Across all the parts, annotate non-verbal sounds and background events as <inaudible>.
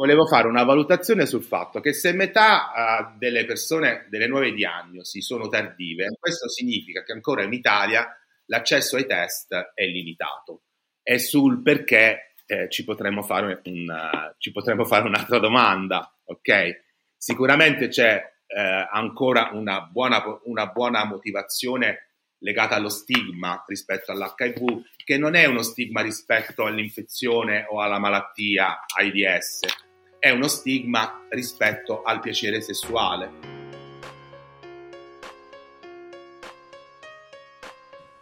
volevo fare una valutazione sul fatto che se metà uh, delle persone, delle nuove diagnosi sono tardive, questo significa che ancora in Italia l'accesso ai test è limitato. E sul perché eh, ci, potremmo fare una, ci potremmo fare un'altra domanda, ok? Sicuramente c'è eh, ancora una buona, una buona motivazione legata allo stigma rispetto all'HIV, che non è uno stigma rispetto all'infezione o alla malattia AIDS, è uno stigma rispetto al piacere sessuale.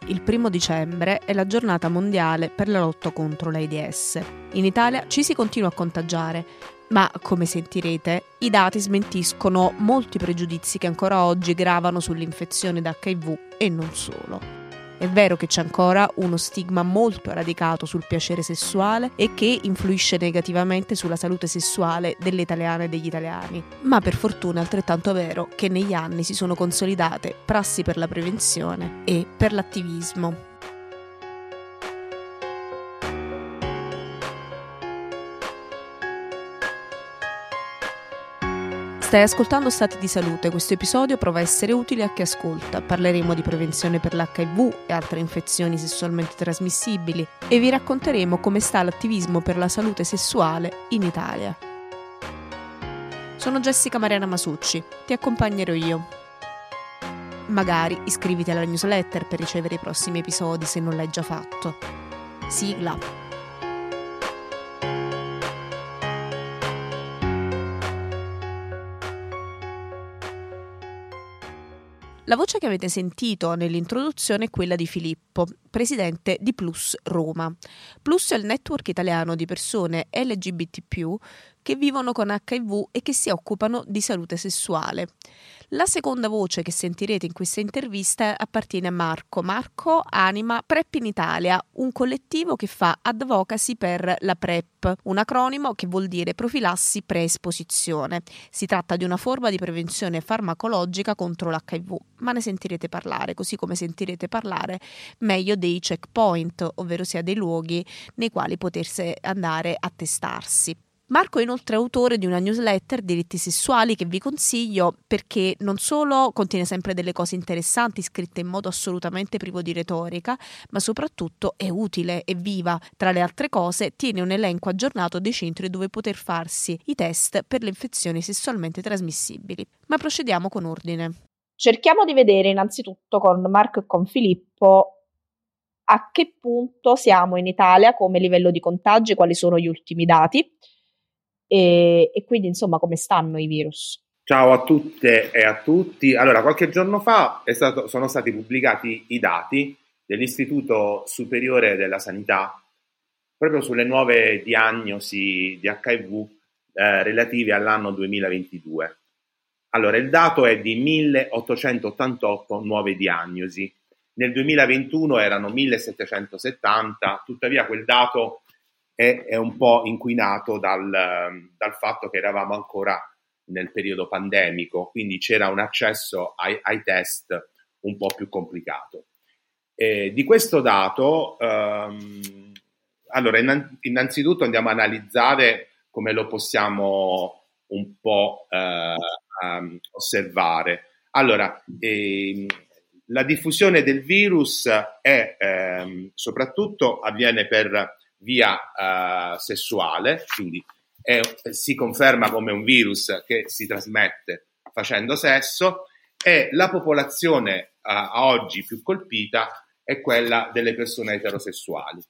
Il primo dicembre è la giornata mondiale per la lotta contro l'AIDS. In Italia ci si continua a contagiare, ma come sentirete, i dati smentiscono molti pregiudizi che ancora oggi gravano sull'infezione da HIV e non solo. È vero che c'è ancora uno stigma molto radicato sul piacere sessuale e che influisce negativamente sulla salute sessuale delle italiane e degli italiani, ma per fortuna è altrettanto vero che negli anni si sono consolidate prassi per la prevenzione e per l'attivismo Stai ascoltando Stati di Salute, questo episodio prova a essere utile a chi ascolta. Parleremo di prevenzione per l'HIV e altre infezioni sessualmente trasmissibili e vi racconteremo come sta l'attivismo per la salute sessuale in Italia. Sono Jessica Mariana Masucci, ti accompagnerò io. Magari iscriviti alla newsletter per ricevere i prossimi episodi se non l'hai già fatto. Sigla. La voce che avete sentito nell'introduzione è quella di Filippo, presidente di Plus Roma. Plus è il network italiano di persone LGBT che vivono con HIV e che si occupano di salute sessuale. La seconda voce che sentirete in questa intervista appartiene a Marco. Marco anima PrEP in Italia, un collettivo che fa advocacy per la PrEP, un acronimo che vuol dire profilassi preesposizione. Si tratta di una forma di prevenzione farmacologica contro l'HIV, ma ne sentirete parlare, così come sentirete parlare meglio dei checkpoint, ovvero sia dei luoghi nei quali potersi andare a testarsi. Marco è inoltre autore di una newsletter diritti sessuali che vi consiglio perché non solo contiene sempre delle cose interessanti scritte in modo assolutamente privo di retorica, ma soprattutto è utile e viva. Tra le altre cose tiene un elenco aggiornato dei centri dove poter farsi i test per le infezioni sessualmente trasmissibili. Ma procediamo con ordine. Cerchiamo di vedere innanzitutto con Marco e con Filippo a che punto siamo in Italia come livello di contagi, quali sono gli ultimi dati e, e quindi insomma come stanno i virus. Ciao a tutte e a tutti. Allora, qualche giorno fa stato, sono stati pubblicati i dati dell'Istituto Superiore della Sanità proprio sulle nuove diagnosi di HIV eh, relative all'anno 2022. Allora, il dato è di 1888 nuove diagnosi. Nel 2021 erano 1770, tuttavia quel dato è, è un po' inquinato dal, dal, fatto che eravamo ancora nel periodo pandemico, quindi c'era un accesso ai, ai test un po' più complicato. E di questo dato, um, allora, innanzitutto andiamo a analizzare come lo possiamo un po' uh, um, osservare. Allora, eh, la diffusione del virus è eh, soprattutto avviene per via uh, sessuale, quindi è, si conferma come un virus che si trasmette facendo sesso e la popolazione uh, a oggi più colpita è quella delle persone eterosessuali.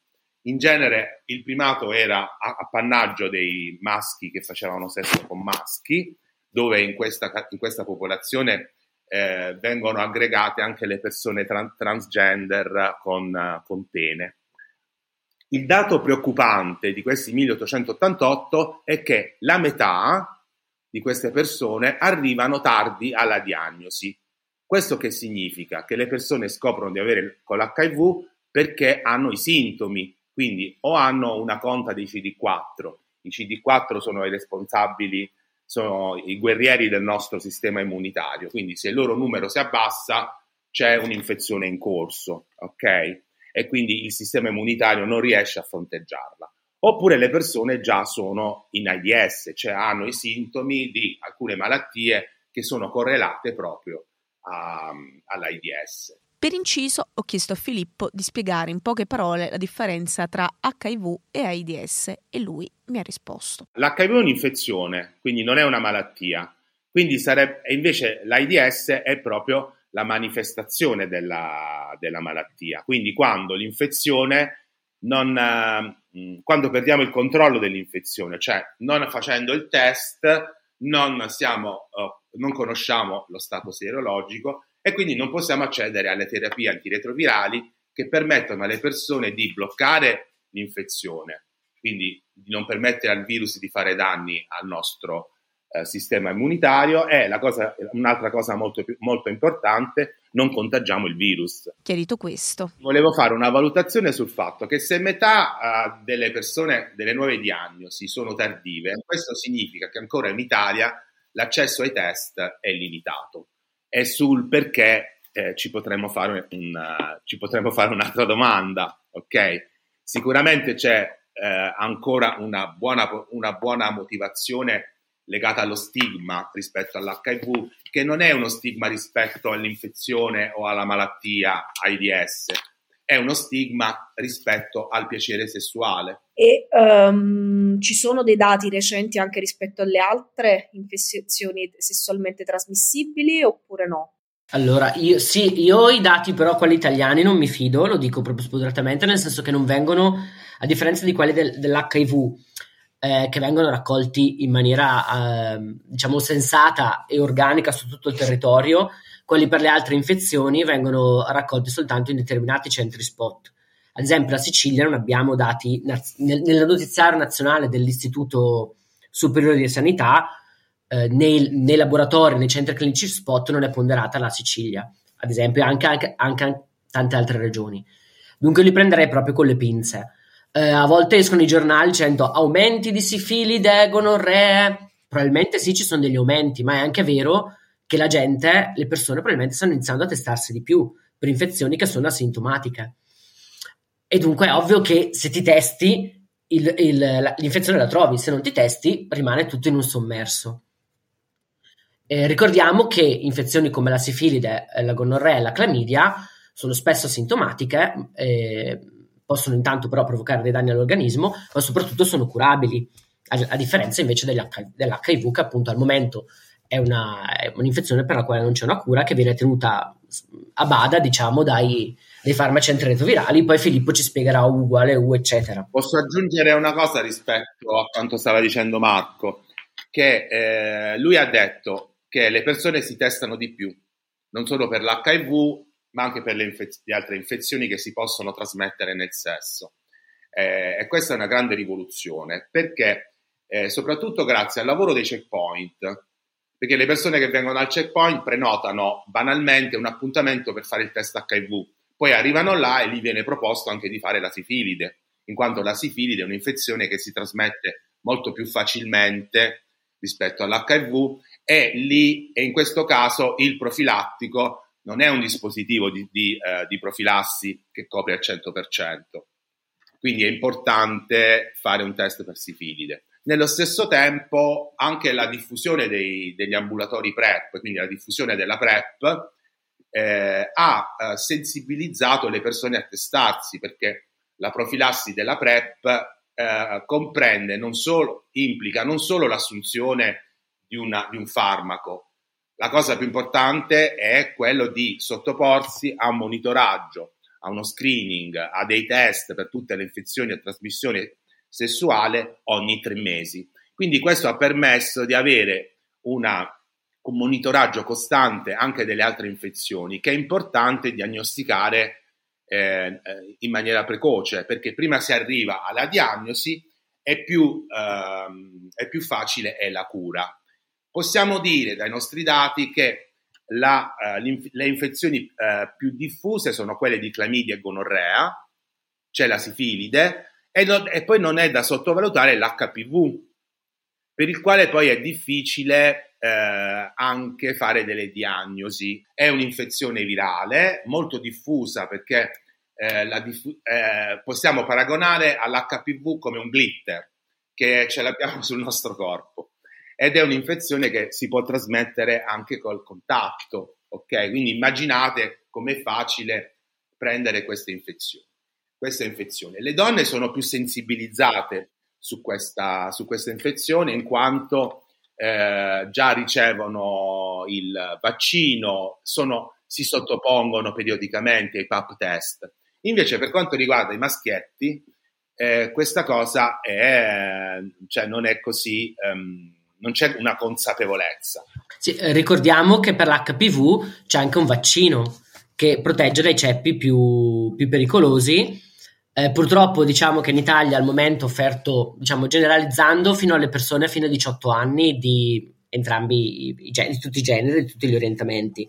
In genere il primato era appannaggio dei maschi che facevano sesso con maschi, dove in questa, in questa popolazione eh, vengono aggregate anche le persone tran- transgender con, con pene. Il dato preoccupante di questi 1888 è che la metà di queste persone arrivano tardi alla diagnosi. Questo che significa? Che le persone scoprono di avere con l'HIV perché hanno i sintomi, quindi o hanno una conta di CD4, i CD4 sono i responsabili, sono i guerrieri del nostro sistema immunitario, quindi se il loro numero si abbassa c'è un'infezione in corso, ok? E quindi il sistema immunitario non riesce a fronteggiarla. oppure le persone già sono in AIDS, cioè hanno i sintomi di alcune malattie che sono correlate proprio a, all'AIDS. Per inciso, ho chiesto a Filippo di spiegare in poche parole la differenza tra HIV e AIDS e lui mi ha risposto. L'HIV è un'infezione, quindi non è una malattia. Quindi sarebbe, invece l'AIDS è proprio la manifestazione della, della malattia. Quindi quando l'infezione non, eh, quando perdiamo il controllo dell'infezione, cioè non facendo il test, non, siamo, eh, non conosciamo lo stato serologico e quindi non possiamo accedere alle terapie antiretrovirali che permettono alle persone di bloccare l'infezione, quindi di non permettere al virus di fare danni al nostro eh, sistema immunitario e cosa, un'altra cosa molto, molto importante, non contagiamo il virus. Chiarito questo. Volevo fare una valutazione sul fatto che se metà uh, delle persone, delle nuove diagnosi sono tardive, questo significa che ancora in Italia l'accesso ai test è limitato. E sul perché eh, ci, potremmo fare una, ci potremmo fare un'altra domanda, ok? Sicuramente c'è eh, ancora una buona, una buona motivazione legata allo stigma rispetto all'HIV, che non è uno stigma rispetto all'infezione o alla malattia AIDS, è uno stigma rispetto al piacere sessuale. E um, ci sono dei dati recenti anche rispetto alle altre infezioni sessualmente trasmissibili oppure no? Allora, io, sì, io ho i dati, però quelli italiani non mi fido, lo dico proprio spudoratamente, nel senso che non vengono, a differenza di quelli del, dell'HIV, eh, che vengono raccolti in maniera eh, diciamo sensata e organica su tutto il territorio, quelli per le altre infezioni vengono raccolti soltanto in determinati centri spot. Ad esempio, la Sicilia non abbiamo dati naz- nel, nel notiziario nazionale dell'Istituto Superiore di Sanità, eh, nei, nei, laboratori, nei centri clinici spot, non è ponderata la Sicilia, ad esempio, anche, anche, anche tante altre regioni. Dunque li prenderei proprio con le pinze eh, a volte escono i giornali dicendo aumenti di sifilide, gonorrea. Probabilmente sì, ci sono degli aumenti, ma è anche vero che la gente, le persone probabilmente stanno iniziando a testarsi di più per infezioni che sono asintomatiche. E dunque è ovvio che se ti testi, il, il, l'infezione la trovi, se non ti testi, rimane tutto in un sommerso. Eh, ricordiamo che infezioni come la sifilide, la gonorrea e la clamidia sono spesso asintomatiche. Eh, possono intanto però provocare dei danni all'organismo, ma soprattutto sono curabili, a, a differenza invece dell'H, dell'HIV che appunto al momento è, una, è, un'infezione per la quale non c'è una cura che viene tenuta a bada diciamo dai, dai farmaci antiretrovirali, poi Filippo ci spiegherà U uguale U eccetera. Posso aggiungere una cosa rispetto a quanto stava dicendo Marco, che eh, lui ha detto che le persone si testano di più, non solo per l'HIV, ma anche per le, infez- le altre infezioni che si possono trasmettere nel sesso. Eh, e questa è una grande rivoluzione perché, eh, soprattutto grazie al lavoro dei checkpoint, perché le persone che vengono al checkpoint prenotano banalmente un appuntamento per fare il test HIV, poi arrivano là e gli viene proposto anche di fare la sifilide, in quanto la sifilide è un'infezione che si trasmette molto più facilmente rispetto all'HIV e lì, e in questo caso, il profilattico non è un dispositivo di, di, eh, di profilassi che copre al 100%. Quindi è importante fare un test per sifilide. Nello stesso tempo anche la diffusione dei, degli ambulatori PrEP, quindi la diffusione della PrEP, eh, ha eh, sensibilizzato le persone a testarsi perché la profilassi della PrEP eh, comprende non solo, implica non solo l'assunzione di, una, di un farmaco, la cosa più importante è quello di sottoporsi a un monitoraggio, a uno screening, a dei test per tutte le infezioni a trasmissione sessuale ogni tre mesi. Quindi questo ha permesso di avere una, un monitoraggio costante anche delle altre infezioni, che è importante diagnosticare eh, eh in maniera precoce, perché prima si arriva alla diagnosi e più, ehm, è più facile è la cura. Possiamo dire dai nostri dati che la, uh, le infezioni uh, più diffuse sono quelle di clamidia e gonorrea, c'è la sifilide e, no, e poi non è da sottovalutare l'HPV, per il quale poi è difficile eh, anche fare delle diagnosi. È un'infezione virale molto diffusa perché eh, diffu- eh, possiamo paragonare all'HPV come un glitter che ce l'abbiamo <laughs> sul nostro corpo ed è un'infezione che si può trasmettere anche col contatto, ok? Quindi immaginate com'è facile prendere questa infezione. Questa infezione. Le donne sono più sensibilizzate su questa, su questa infezione in quanto eh, già ricevono il vaccino, sono, si sottopongono periodicamente ai PAP test. Invece per quanto riguarda i maschietti, eh, questa cosa è, cioè non è così, um, non c'è una consapevolezza. Sì, eh, ricordiamo che per l'HPV c'è anche un vaccino che protegge dai ceppi più, più pericolosi. Eh, purtroppo diciamo che in Italia al momento offerto, diciamo generalizzando, fino alle persone fino a 18 anni di entrambi i, di tutti i generi, di tutti gli orientamenti.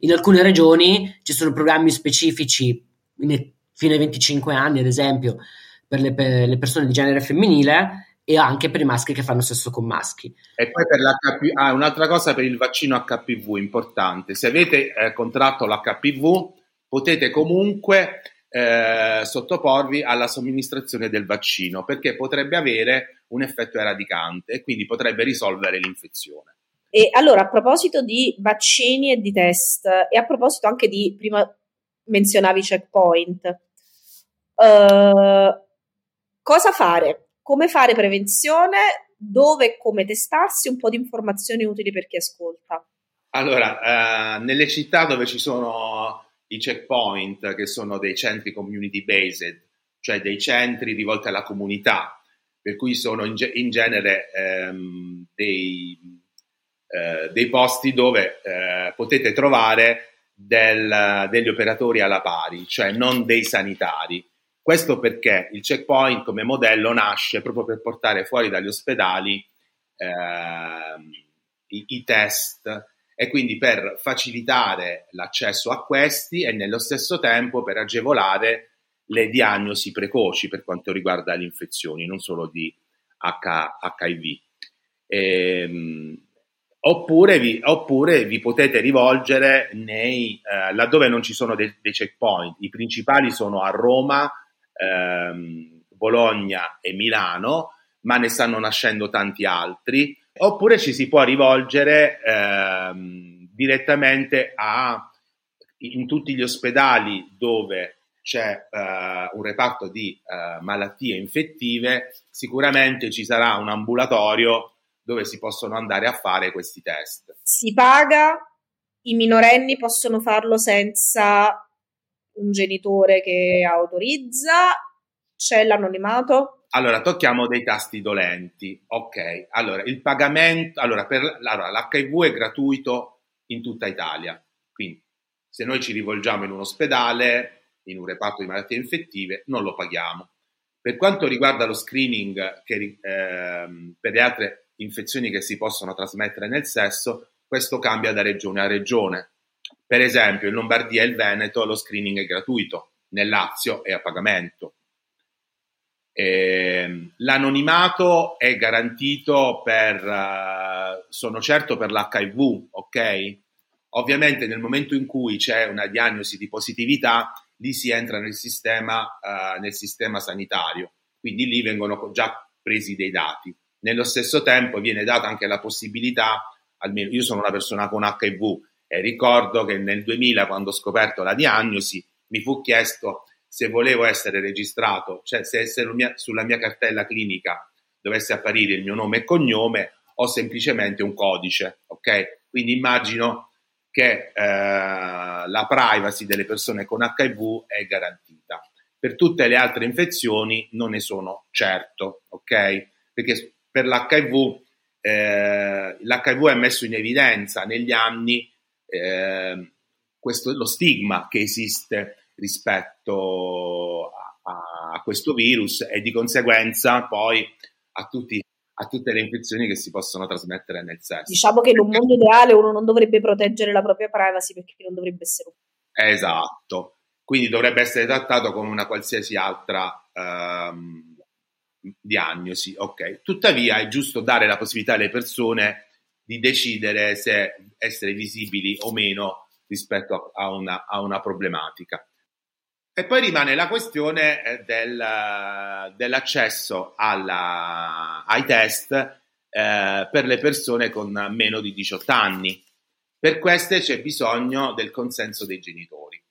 In alcune regioni ci sono programmi specifici in, fino ai 25 anni, ad esempio, per le, per le, persone di genere femminile e anche per i maschi che fanno sesso con maschi. E poi per l'HPV, ah, un'altra cosa per il vaccino HPV importante, se avete eh, contratto l'HPV potete comunque eh, sottoporvi alla somministrazione del vaccino perché potrebbe avere un effetto eradicante e quindi potrebbe risolvere l'infezione. E allora, a proposito di vaccini e di test, e a proposito anche di, prima menzionavi checkpoint, uh, cosa fare? Come fare prevenzione? Dove e come testarsi? Un po' di informazioni utili per chi ascolta. Allora, uh, nelle città dove ci sono i checkpoint, che sono dei centri community based, cioè dei centri rivolti alla comunità, per cui sono in, ge- in genere ehm, dei, eh, dei, posti dove eh, potete trovare del, degli operatori alla pari, cioè non dei sanitari. Questo perché il checkpoint come modello nasce proprio per portare fuori dagli ospedali eh, i, i test e quindi per facilitare l'accesso a questi e nello stesso tempo per agevolare le diagnosi precoci per quanto riguarda le infezioni, non solo di H- HIV. Ehm, oppure, vi, oppure, vi, potete rivolgere nei, eh, laddove non ci sono dei, dei, checkpoint. I principali sono a Roma, ehm, Bologna e Milano, ma ne stanno nascendo tanti altri oppure ci si può rivolgere ehm, direttamente a, in tutti gli ospedali dove c'è eh, un reparto di eh, malattie infettive, sicuramente ci sarà un ambulatorio dove si possono andare a fare questi test. Si paga, i minorenni possono farlo senza un genitore che autorizza, c'è l'anonimato? Allora, tocchiamo dei tasti dolenti. Ok, allora il pagamento, allora, per, allora, l'HIV è gratuito in tutta Italia, quindi se noi ci rivolgiamo in un ospedale, in un reparto di malattie infettive, non lo paghiamo. Per quanto riguarda lo screening che, ehm, per le altre infezioni che si possono trasmettere nel sesso, questo cambia da regione a regione. Per esempio, in Lombardia e il Veneto lo screening è gratuito, nel Lazio è a pagamento. Eh, l'anonimato è garantito per, uh, sono certo, per l'HIV, ok? Ovviamente nel momento in cui c'è una diagnosi di positività, lì si entra nel sistema, uh, nel sistema sanitario, quindi lì vengono già presi dei dati. Nello stesso tempo viene data anche la possibilità, almeno io sono una persona con HIV e ricordo che nel 2000 quando ho scoperto la diagnosi mi fu chiesto se volevo essere registrato, cioè se mia, sulla mia cartella clinica dovesse apparire il mio nome e cognome o semplicemente un codice, ok? Quindi immagino che eh, la privacy delle persone con HIV è garantita. Per tutte le altre infezioni non ne sono certo, ok? Perché per l'HIV eh, l'HIV è messo in evidenza negli anni eh, questo, lo stigma che esiste rispetto a, a, questo virus e di conseguenza poi a, tutti, a tutte le infezioni che si possono trasmettere nel sesso. Diciamo che in un mondo ideale uno non dovrebbe proteggere la propria privacy perché non dovrebbe essere Esatto, quindi dovrebbe essere trattato come una qualsiasi altra um, diagnosi. Ok, tuttavia è giusto dare la possibilità alle persone di decidere se essere visibili o meno rispetto a una, a una problematica. E poi rimane la questione eh, del, dell'accesso alla, ai test eh, per le persone con meno di 18 anni. Per queste c'è bisogno del consenso dei genitori.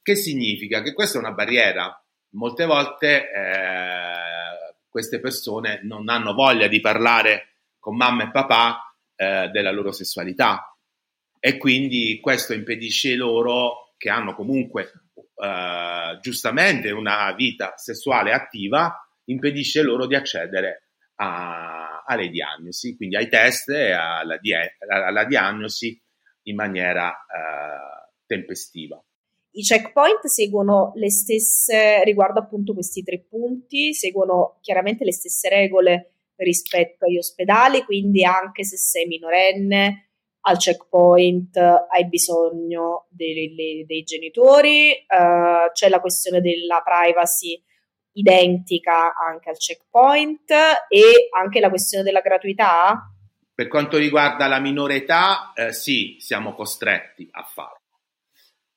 Che significa? Che questa è una barriera. Molte volte eh, queste persone non hanno voglia di parlare con mamma e papà eh, della loro sessualità e quindi questo impedisce loro, che hanno comunque eh, giustamente una vita sessuale attiva, impedisce loro di accedere a, alle diagnosi, quindi ai test e alla, alla diagnosi in maniera eh, tempestiva. I checkpoint seguono le stesse, riguardo appunto questi tre punti, seguono chiaramente le stesse regole rispetto agli ospedali, quindi anche se sei minorenne al checkpoint hai bisogno dei, dei, dei genitori, uh, c'è la questione della privacy identica anche al checkpoint e anche la questione della gratuità. Per quanto riguarda la minore età, eh, sì, siamo costretti a farlo,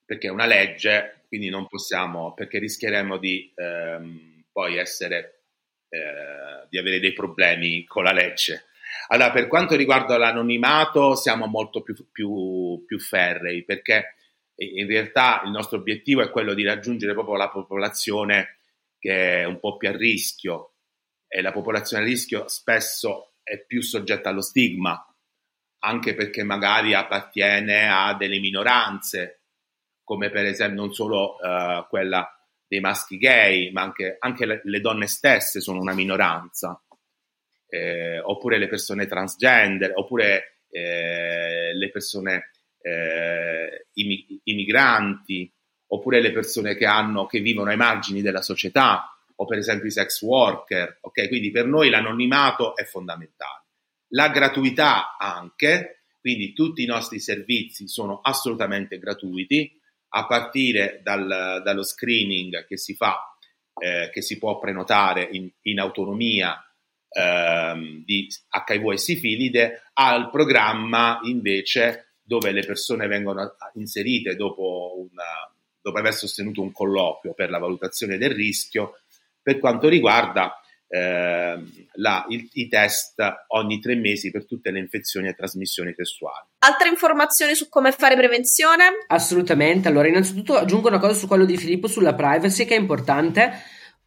perché è una legge, quindi non possiamo, perché rischieremo di ehm, poi essere, eh, di avere dei problemi con la legge. Allora, per quanto riguarda l'anonimato, siamo molto più, più, più ferrei perché in realtà il nostro obiettivo è quello di raggiungere proprio la popolazione che è un po' più a rischio e la popolazione a rischio spesso è più soggetta allo stigma, anche perché magari appartiene a delle minoranze, come per esempio non solo uh, quella dei maschi gay, ma anche, anche le, le donne stesse sono una minoranza eh, oppure le persone transgender, oppure eh, le persone eh, immigranti, oppure le persone che, hanno, che vivono ai margini della società, o per esempio i sex worker. Okay? Quindi per noi l'anonimato è fondamentale. La gratuità anche, quindi tutti i nostri servizi sono assolutamente gratuiti, a partire dal, dallo screening che si fa, eh, che si può prenotare in, in autonomia ehm, di HIV e sifilide al programma invece dove le persone vengono inserite dopo, una, dopo aver sostenuto un colloquio per la valutazione del rischio. Per quanto riguarda eh, la, il, i test ogni tre mesi per tutte le infezioni e trasmissioni sessuali. Altre informazioni su come fare prevenzione? Assolutamente. Allora, innanzitutto aggiungo una cosa su quello di Filippo sulla privacy che è importante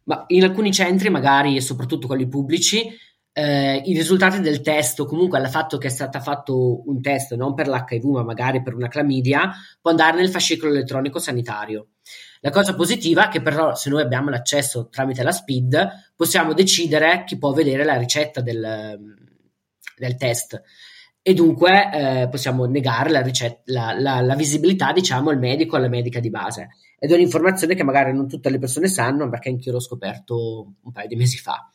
ma in alcuni centri, magari e soprattutto quelli pubblici, eh, i risultati del test o comunque al fatto che è stato fatto un test non per l'HIV ma magari per una clamidia può andare nel fascicolo elettronico sanitario. La cosa positiva è che però se noi abbiamo l'accesso tramite la SPID possiamo decidere chi può vedere la ricetta del, del test e dunque eh, possiamo negare la, ricetta, la, la, la, visibilità diciamo al medico alla medica di base ed è un'informazione che magari non tutte le persone sanno perché anch'io l'ho scoperto un paio di mesi fa.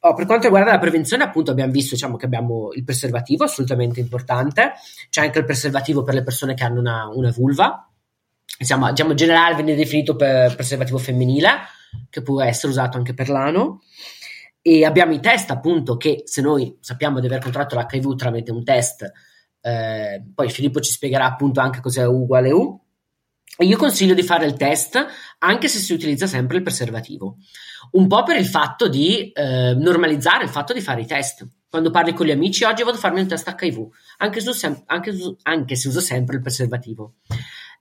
Oh, per quanto riguarda la prevenzione, appunto, abbiamo visto diciamo, che abbiamo il preservativo, assolutamente importante. C'è anche il preservativo per le persone che hanno una, una vulva. Diciamo, diciamo, in generale viene definito per preservativo femminile, che può essere usato anche per l'ano. E abbiamo i test, appunto, che se noi sappiamo di aver contratto l'HIV tramite un test, eh, poi Filippo ci spiegherà appunto anche cos'è U uguale U. E io consiglio di fare il test anche se si utilizza sempre il preservativo. Un po' per il fatto di eh, normalizzare il fatto di fare i test. Quando parli con gli amici, oggi vado a farmi un test HIV, anche, sem- anche, anche se uso sempre il preservativo.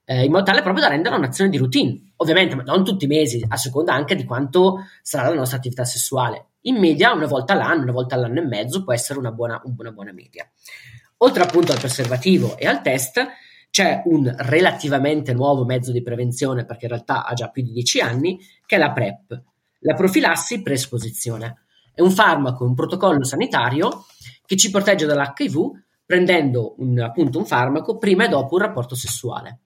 Eh, in modo tale proprio da rendere un'azione di routine. Ovviamente, ma non tutti i mesi, a seconda anche di quanto sarà la nostra attività sessuale. In media, una volta all'anno, una volta all'anno e mezzo, può essere una buona, una buona media. Oltre appunto al preservativo e al test, c'è un relativamente nuovo mezzo di prevenzione, perché in realtà ha già più di 10 anni, che è la PrEP, la profilassi preesposizione. È un farmaco, un protocollo sanitario che ci protegge dall'HIV prendendo un, appunto un farmaco prima e dopo un rapporto sessuale.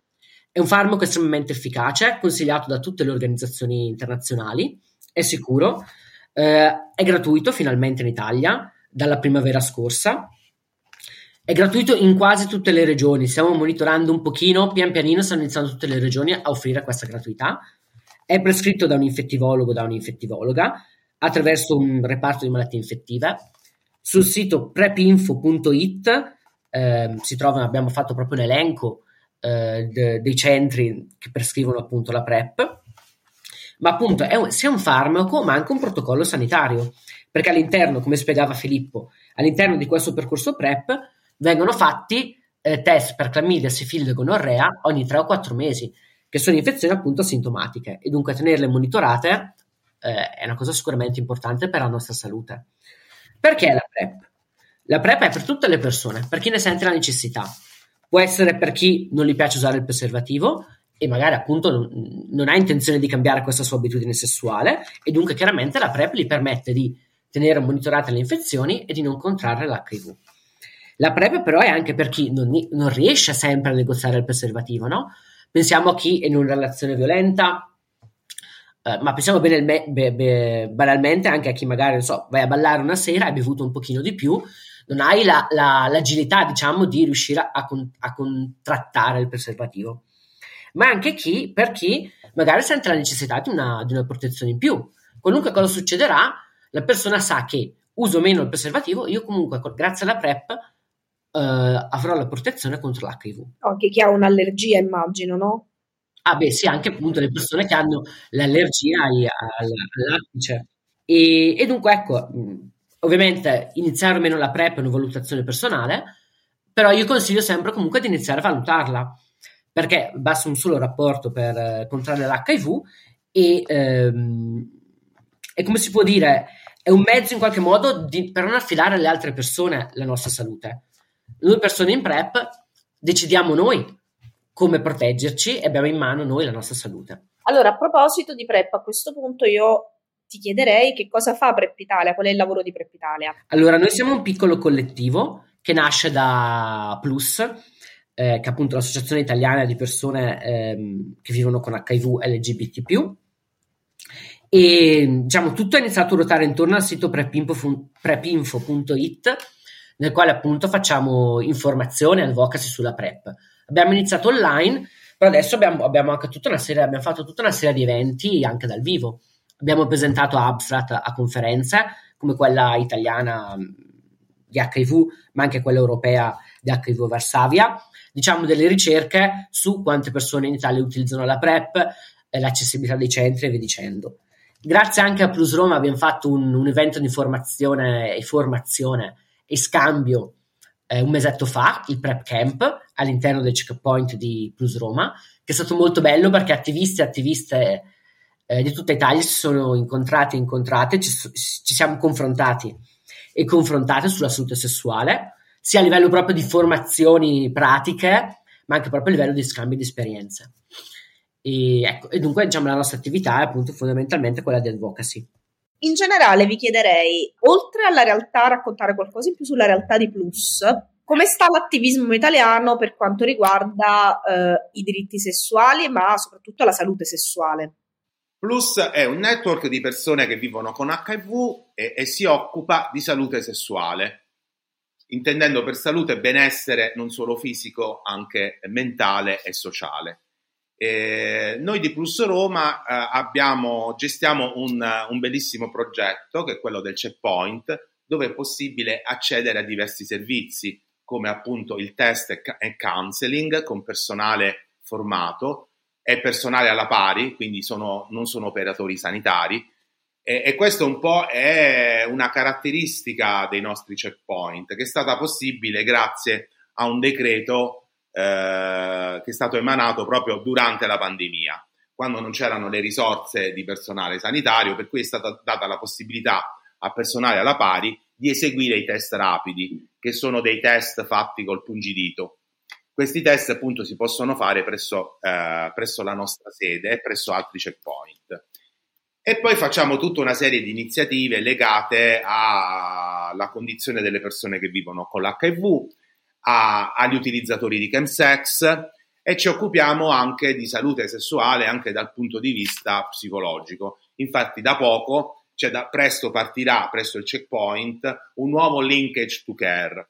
È un farmaco estremamente efficace, consigliato da tutte le organizzazioni internazionali, è sicuro, eh, è gratuito finalmente in Italia dalla primavera scorsa, è gratuito in quasi tutte le regioni, stiamo monitorando un pochino, pian pianino stanno iniziando tutte le regioni a offrire questa gratuità è prescritto da un infettivologo o da un'infettivologa attraverso un reparto di malattie infettive. Sul sito prepinfo.it eh, si trovano, abbiamo fatto proprio un elenco eh, de, dei centri che prescrivono appunto la PrEP ma appunto è un, sia un farmaco ma anche un protocollo sanitario, perché all'interno, come spiegava Filippo, all'interno di questo percorso PrEP vengono fatti eh, test per clamidia, sifilide e gonorrea ogni 3 o 4 mesi, che sono infezioni appunto sintomatiche e dunque tenerle monitorate eh, è una cosa sicuramente importante per la nostra salute. Perché la PrEP? La PrEP è per tutte le persone, per chi ne sente la necessità. Può essere per chi non gli piace usare il preservativo e magari appunto non, non ha intenzione di cambiare questa sua abitudine sessuale e dunque chiaramente la PrEP gli permette di tenere monitorate le infezioni e di non contrarre l'HIV. La PrEP però è anche per chi non, non riesce sempre a negoziare il preservativo, no? Pensiamo a chi è in una relazione violenta, eh, ma pensiamo bene, be, be, banalmente anche a chi magari, non so, vai a ballare una sera, hai bevuto un pochino di più, non hai la, la, l'agilità, diciamo, di riuscire a, a, a contrattare il preservativo. Ma anche chi, per chi magari sente la necessità di una, di una protezione in più. Qualunque cosa succederà, la persona sa che uso meno il preservativo, io comunque, grazie alla PrEP, eh, avrò la protezione contro l'HIV. Anche chi ha un'allergia, immagino, no? Ah, beh, sì, anche appunto le persone che hanno l'allergia al, lattice. E, e, dunque, ecco, ovviamente iniziare o meno la PrEP è una valutazione personale, però io consiglio sempre comunque di iniziare a valutarla, perché basta un solo rapporto per eh, contrarre l'HIV e, ehm, e come si può dire, è un mezzo in qualche modo di, per non affidare alle altre persone la nostra salute. Noi persone in PrEP decidiamo noi come proteggerci e abbiamo in mano noi la nostra salute. Allora, a proposito di PrEP, a questo punto io ti chiederei che cosa fa PrEP Italia, qual è il lavoro di PrEP Italia? Allora, noi siamo un piccolo collettivo che nasce da Plus, eh, che è appunto l'associazione italiana di persone ehm, che vivono con HIV LGBT+. E diciamo tutto è iniziato a ruotare intorno al sito prepinfo.it nel quale appunto facciamo informazione e advocacy sulla PrEP. Abbiamo iniziato online, però adesso abbiamo, abbiamo anche tutta una serie, abbiamo fatto tutta una serie di eventi anche dal vivo. Abbiamo presentato abstract a conferenze come quella italiana di HIV, ma anche quella europea di HIV Varsavia. Diciamo delle ricerche su quante persone in Italia utilizzano la PrEP, l'accessibilità dei centri e via dicendo. Grazie anche a Plus Roma abbiamo fatto un, un evento di informazione e formazione e scambio eh, un mesetto fa, il Prep Camp, all'interno del checkpoint di Plus Roma, che è stato molto bello perché attivisti e attiviste eh, di tutta Italia si sono incontrati e incontrate, ci, ci siamo confrontati e confrontate sulla salute sessuale, sia a livello proprio di formazioni pratiche, ma anche proprio a livello di scambio di esperienze. E, ecco, e dunque diciamo, la nostra attività è appunto fondamentalmente quella di advocacy. In generale vi chiederei, oltre alla realtà, raccontare qualcosa in più sulla realtà di Plus, come sta l'attivismo italiano per quanto riguarda eh, i diritti sessuali, ma soprattutto la salute sessuale? Plus è un network di persone che vivono con HIV e, e si occupa di salute sessuale, intendendo per salute benessere non solo fisico, anche mentale e sociale. Eh, noi di Plus Roma eh, abbiamo, gestiamo un, un, bellissimo progetto che è quello del checkpoint, dove è possibile accedere a diversi servizi, come appunto il test e counseling con personale formato e personale alla pari, quindi sono, non sono operatori sanitari. E, e questo un po' è una caratteristica dei nostri checkpoint, che è stata possibile grazie a un decreto eh, che è stato emanato proprio durante la pandemia, quando non c'erano le risorse di personale sanitario, per cui è stata data la possibilità a personale alla pari di eseguire i test rapidi, che sono dei test fatti col pungidito. Questi test appunto si possono fare presso, eh, presso la nostra sede e presso altri checkpoint. E poi facciamo tutta una serie di iniziative legate alla condizione delle persone che vivono con l'HIV, a, agli utilizzatori di chemsex e ci occupiamo anche di salute sessuale anche dal punto di vista psicologico. Infatti da poco, cioè da presto partirà presso il checkpoint un nuovo linkage to care,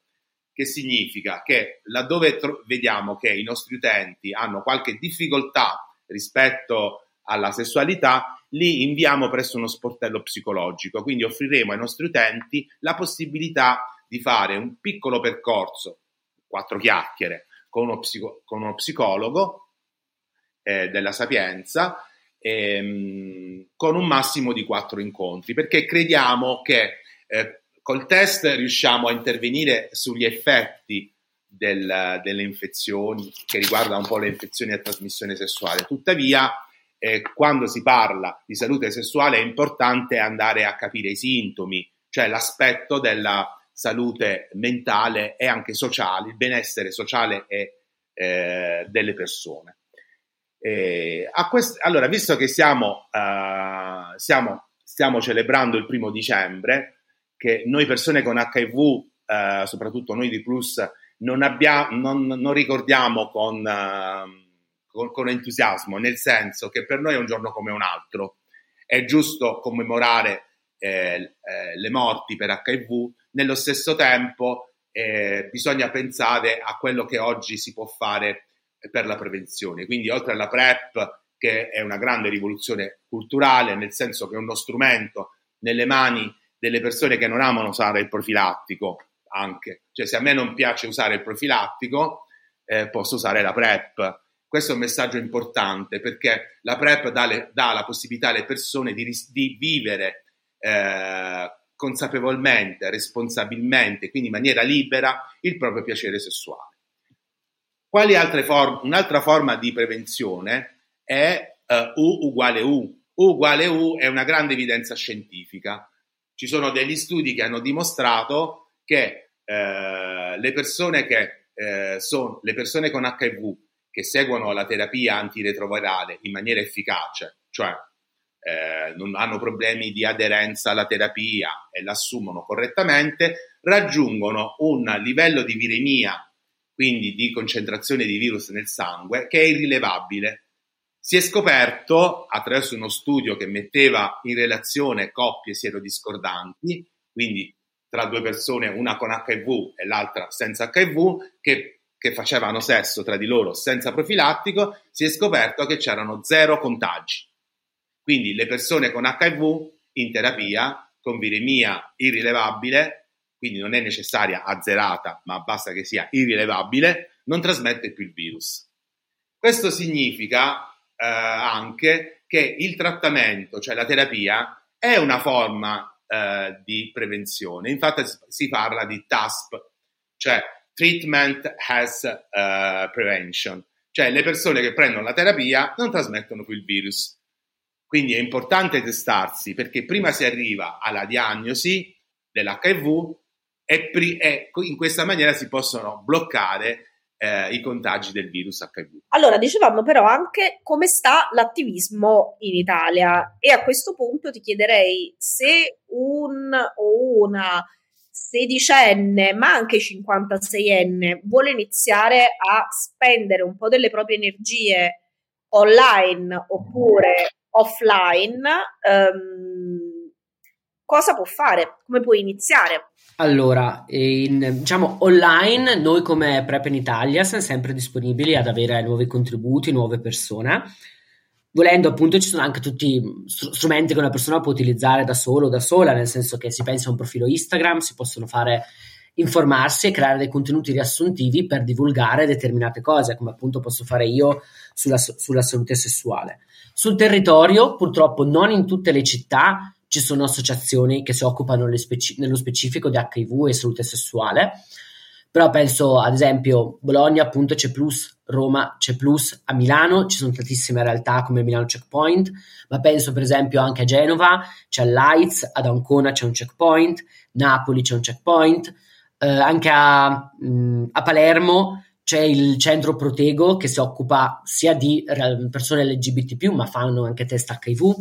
che significa che laddove tro- vediamo che i nostri utenti hanno qualche difficoltà rispetto alla sessualità, li inviamo presso uno sportello psicologico, quindi offriremo ai nostri utenti la possibilità di fare un piccolo percorso quattro chiacchiere con uno, psico- con uno psicologo eh, della Sapienza ehm, con un massimo di quattro incontri, perché crediamo che eh, col test riusciamo a intervenire sugli effetti del, delle infezioni che riguardano un po' le infezioni a trasmissione sessuale. Tuttavia, eh, quando si parla di salute sessuale è importante andare a capire i sintomi, cioè l'aspetto della salute mentale e anche sociale, il benessere sociale e, eh, delle persone. Eh, quest- allora, visto che siamo, uh, siamo, stiamo celebrando il primo dicembre, che noi persone con HIV, eh, soprattutto noi di Plus, non, abbiamo, non, non ricordiamo con, uh, con, con, entusiasmo, nel senso che per noi è un giorno come un altro. È giusto commemorare eh, eh, le morti per HIV, nello stesso tempo eh, bisogna pensare a quello che oggi si può fare per la prevenzione. Quindi oltre alla PrEP, che è una grande rivoluzione culturale, nel senso che è uno strumento nelle mani delle persone che non amano usare il profilattico, anche. Cioè se a me non piace usare il profilattico, eh, posso usare la PrEP. Questo è un messaggio importante perché la PrEP dà, le, dà la possibilità alle persone di, di vivere eh, consapevolmente, responsabilmente, quindi in maniera libera, il proprio piacere sessuale. Quali altre forme? Un'altra forma di prevenzione è uh, U uguale U. U uguale U è una grande evidenza scientifica. Ci sono degli studi che hanno dimostrato che uh, le persone che uh, sono le persone con HIV che seguono la terapia antiretrovirale in maniera efficace, cioè eh, non hanno problemi di aderenza alla terapia e l'assumono correttamente, raggiungono un livello di viremia quindi di concentrazione di virus nel sangue, che è irrilevabile. Si è scoperto attraverso uno studio che metteva in relazione coppie sierodiscordanti, quindi tra due persone, una con HIV e l'altra senza HIV, che, che facevano sesso tra di loro senza profilattico, si è scoperto che c'erano zero contagi. Quindi le persone con HIV in terapia, con viremia irrilevabile, quindi non è necessaria azzerata, ma basta che sia irrilevabile, non trasmette più il virus. Questo significa anche che il trattamento, cioè la terapia, è una forma eh, di prevenzione. Infatti si parla di TASP, cioè Treatment as uh, Prevention, cioè le persone che prendono la terapia non trasmettono più il virus. Quindi è importante testarsi perché prima si arriva alla diagnosi dell'HIV e, pri- e in questa maniera si possono bloccare eh, i contagi del virus HIV. Allora, dicevamo però anche come sta l'attivismo in Italia e a questo punto ti chiederei se un o una sedicenne, ma anche 56enne, vuole iniziare a spendere un po' delle proprie energie online oppure offline, um, cosa può fare? Come può iniziare? Allora, in, diciamo online, noi come Prep in Italia siamo sempre disponibili ad avere nuovi contributi, nuove persone. Volendo, appunto, ci sono anche tutti strumenti che una persona può utilizzare da solo o da sola, nel senso che si pensa a un profilo Instagram, si possono fare informarsi e creare dei contenuti riassuntivi per divulgare determinate cose, come appunto posso fare io sulla, sulla salute sessuale. Sul territorio, purtroppo, non in tutte le città ci sono associazioni che si occupano speci- nello specifico di HIV e salute sessuale, però penso ad esempio Bologna appunto c'è plus, Roma c'è plus, a Milano ci sono tantissime realtà come Milano Checkpoint, ma penso per esempio anche a Genova c'è Lights, ad Ancona c'è un checkpoint, Napoli c'è un checkpoint, eh, anche a, mh, a Palermo c'è il centro Protego che si occupa sia di persone LGBT, ma fanno anche test HIV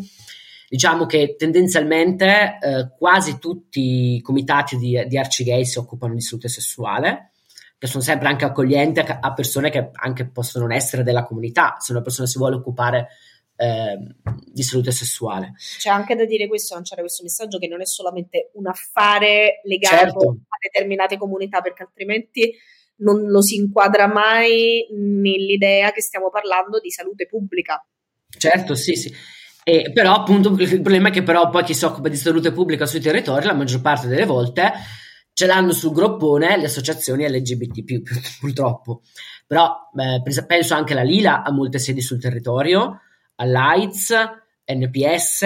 Diciamo che tendenzialmente eh, quasi tutti i comitati di, di arcigay si occupano di salute sessuale, che sono sempre anche accoglienti a persone che anche possono non essere della comunità, se una persona si vuole occupare eh, di salute sessuale. C'è anche da dire questo, lanciare questo messaggio che non è solamente un affare legato certo. a determinate comunità, perché altrimenti non lo si inquadra mai nell'idea che stiamo parlando di salute pubblica. Certo, sì, sì. E, però appunto il problema è che però poi chi si occupa di salute pubblica sui territori la maggior parte delle volte ce l'hanno sul groppone le associazioni LGBT purtroppo. Però eh, penso anche la Lila ha molte sedi sul territorio, all'AIDS, NPS,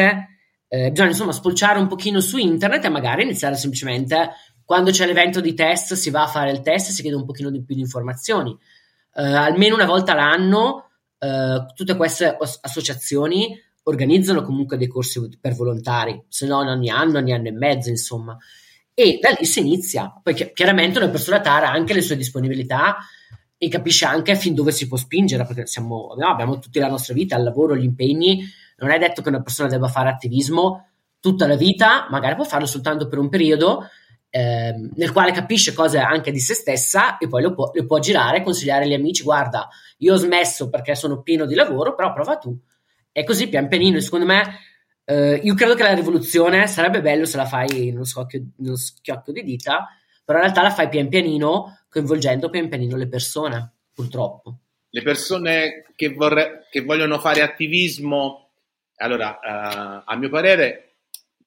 eh, bisogna insomma spulciare un pochino su internet e magari iniziare semplicemente quando c'è l'evento di test si va a fare il test e si chiede un pochino di più di informazioni. Eh, almeno una volta l'anno eh, tutte queste associazioni organizzano comunque dei corsi per volontari, se no ogni anno, ogni anno e mezzo, insomma. E da lì si inizia. Poi chiaramente una persona tara anche le sue disponibilità e capisce anche fin dove si può spingere, perché siamo, no, abbiamo tutta la nostra vita, il lavoro, gli impegni. Non è detto che una persona debba fare attivismo tutta la vita, magari può farlo soltanto per un periodo eh, nel quale capisce cose anche di se stessa e poi lo può, lo può girare consigliare agli amici guarda io ho smesso perché sono pieno di lavoro però prova tu e così pian pianino secondo me eh, io credo che la rivoluzione sarebbe bello se la fai in uno, scocchio, in uno schiocco di dita però in realtà la fai pian pianino coinvolgendo pian pianino le persone purtroppo. Le persone che, vorre- che vogliono fare attivismo allora uh, a mio parere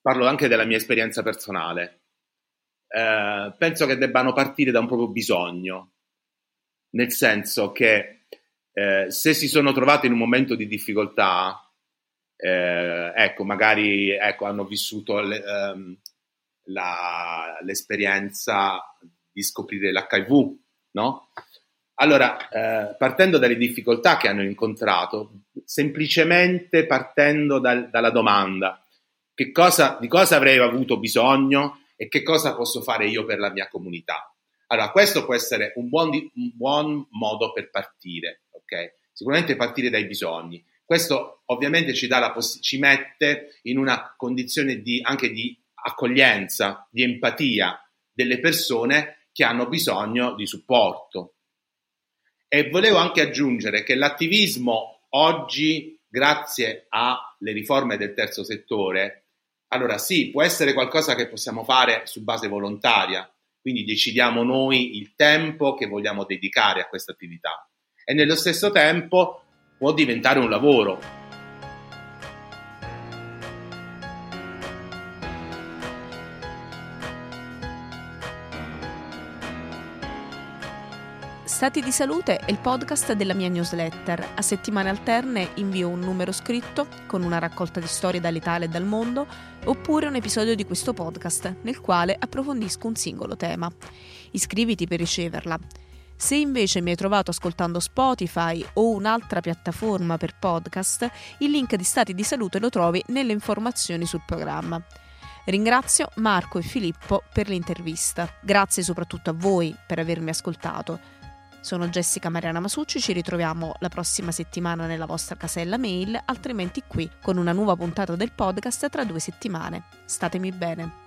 parlo anche della mia esperienza personale eh, penso che debbano partire da un proprio bisogno, nel senso che eh, se si sono trovati in un momento di difficoltà, eh, ecco, magari ecco, hanno vissuto le, ehm, la, l'esperienza di scoprire l'HIV, no? Allora, eh, partendo dalle difficoltà che hanno incontrato, semplicemente partendo dal, dalla domanda, che cosa, di cosa avrei avuto bisogno e che cosa posso fare io per la mia comunità. Allora, questo può essere un buon, un buon modo per partire, ok? Sicuramente partire dai bisogni. Questo ovviamente ci, poss- ci mette in una condizione di, anche di accoglienza, di empatia delle persone che hanno bisogno di supporto. E volevo anche aggiungere che l'attivismo oggi, grazie alle riforme del terzo settore, allora sì, può essere qualcosa che possiamo fare su base volontaria, quindi decidiamo noi il tempo che vogliamo dedicare a questa attività e nello stesso tempo può diventare un lavoro, Stati di salute è il podcast della mia newsletter. A settimane alterne invio un numero scritto con una raccolta di storie dall'Italia e dal mondo, oppure un episodio di questo podcast nel quale approfondisco un singolo tema. Iscriviti per riceverla. Se invece mi hai trovato ascoltando Spotify o un'altra piattaforma per podcast, il link di Stati di Salute lo trovi nelle informazioni sul programma. Ringrazio Marco e Filippo per l'intervista. Grazie soprattutto a voi per avermi ascoltato. Sono Jessica Mariana Masucci, ci ritroviamo la prossima settimana nella vostra casella mail, altrimenti qui con una nuova puntata del podcast tra due settimane. Statemi bene.